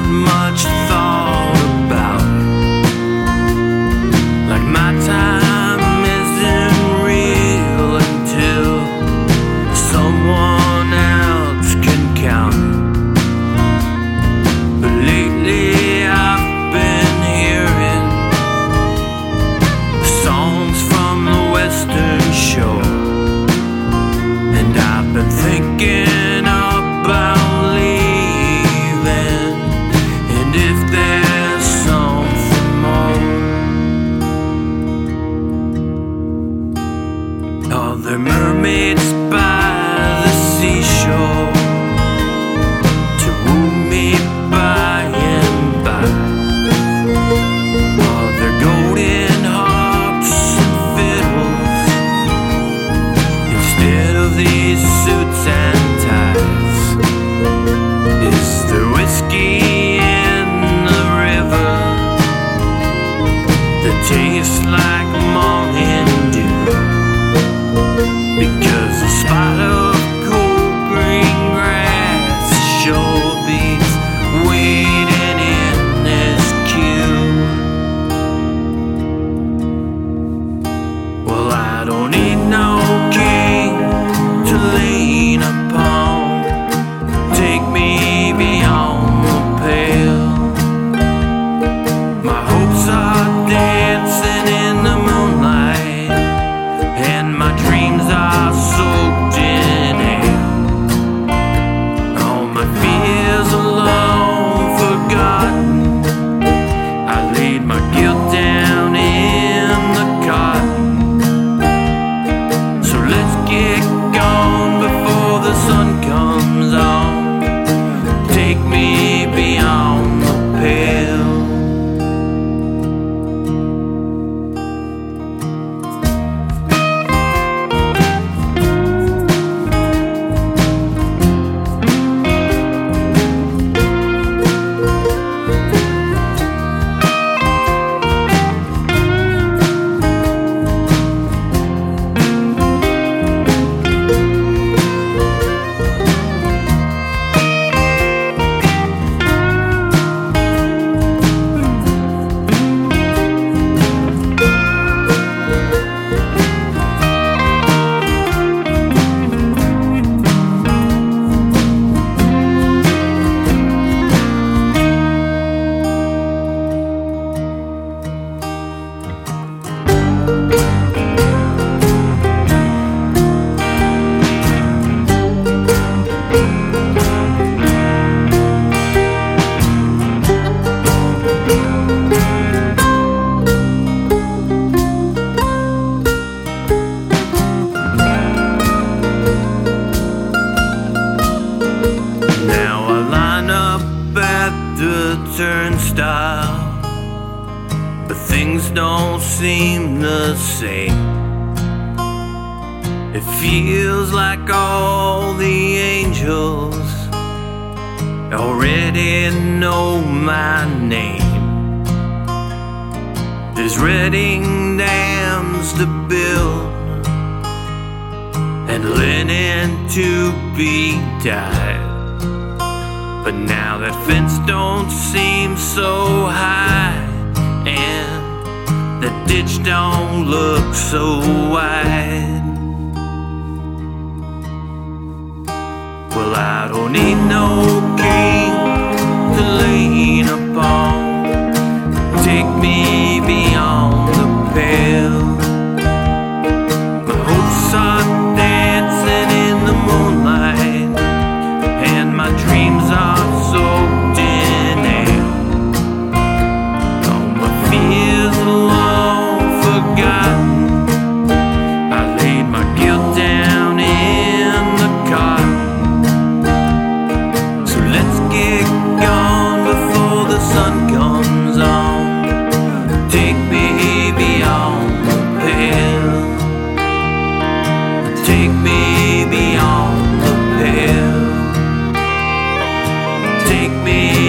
much suits and ties? Is the whiskey in the river that tastes like morning? turnstile, but things don't seem the same. It feels like all the angels already know my name. There's redding dams to build and linen to be dyed. But now that fence don't seem so high, and the ditch don't look so wide. Well, I don't need no king to lean upon. Take me me.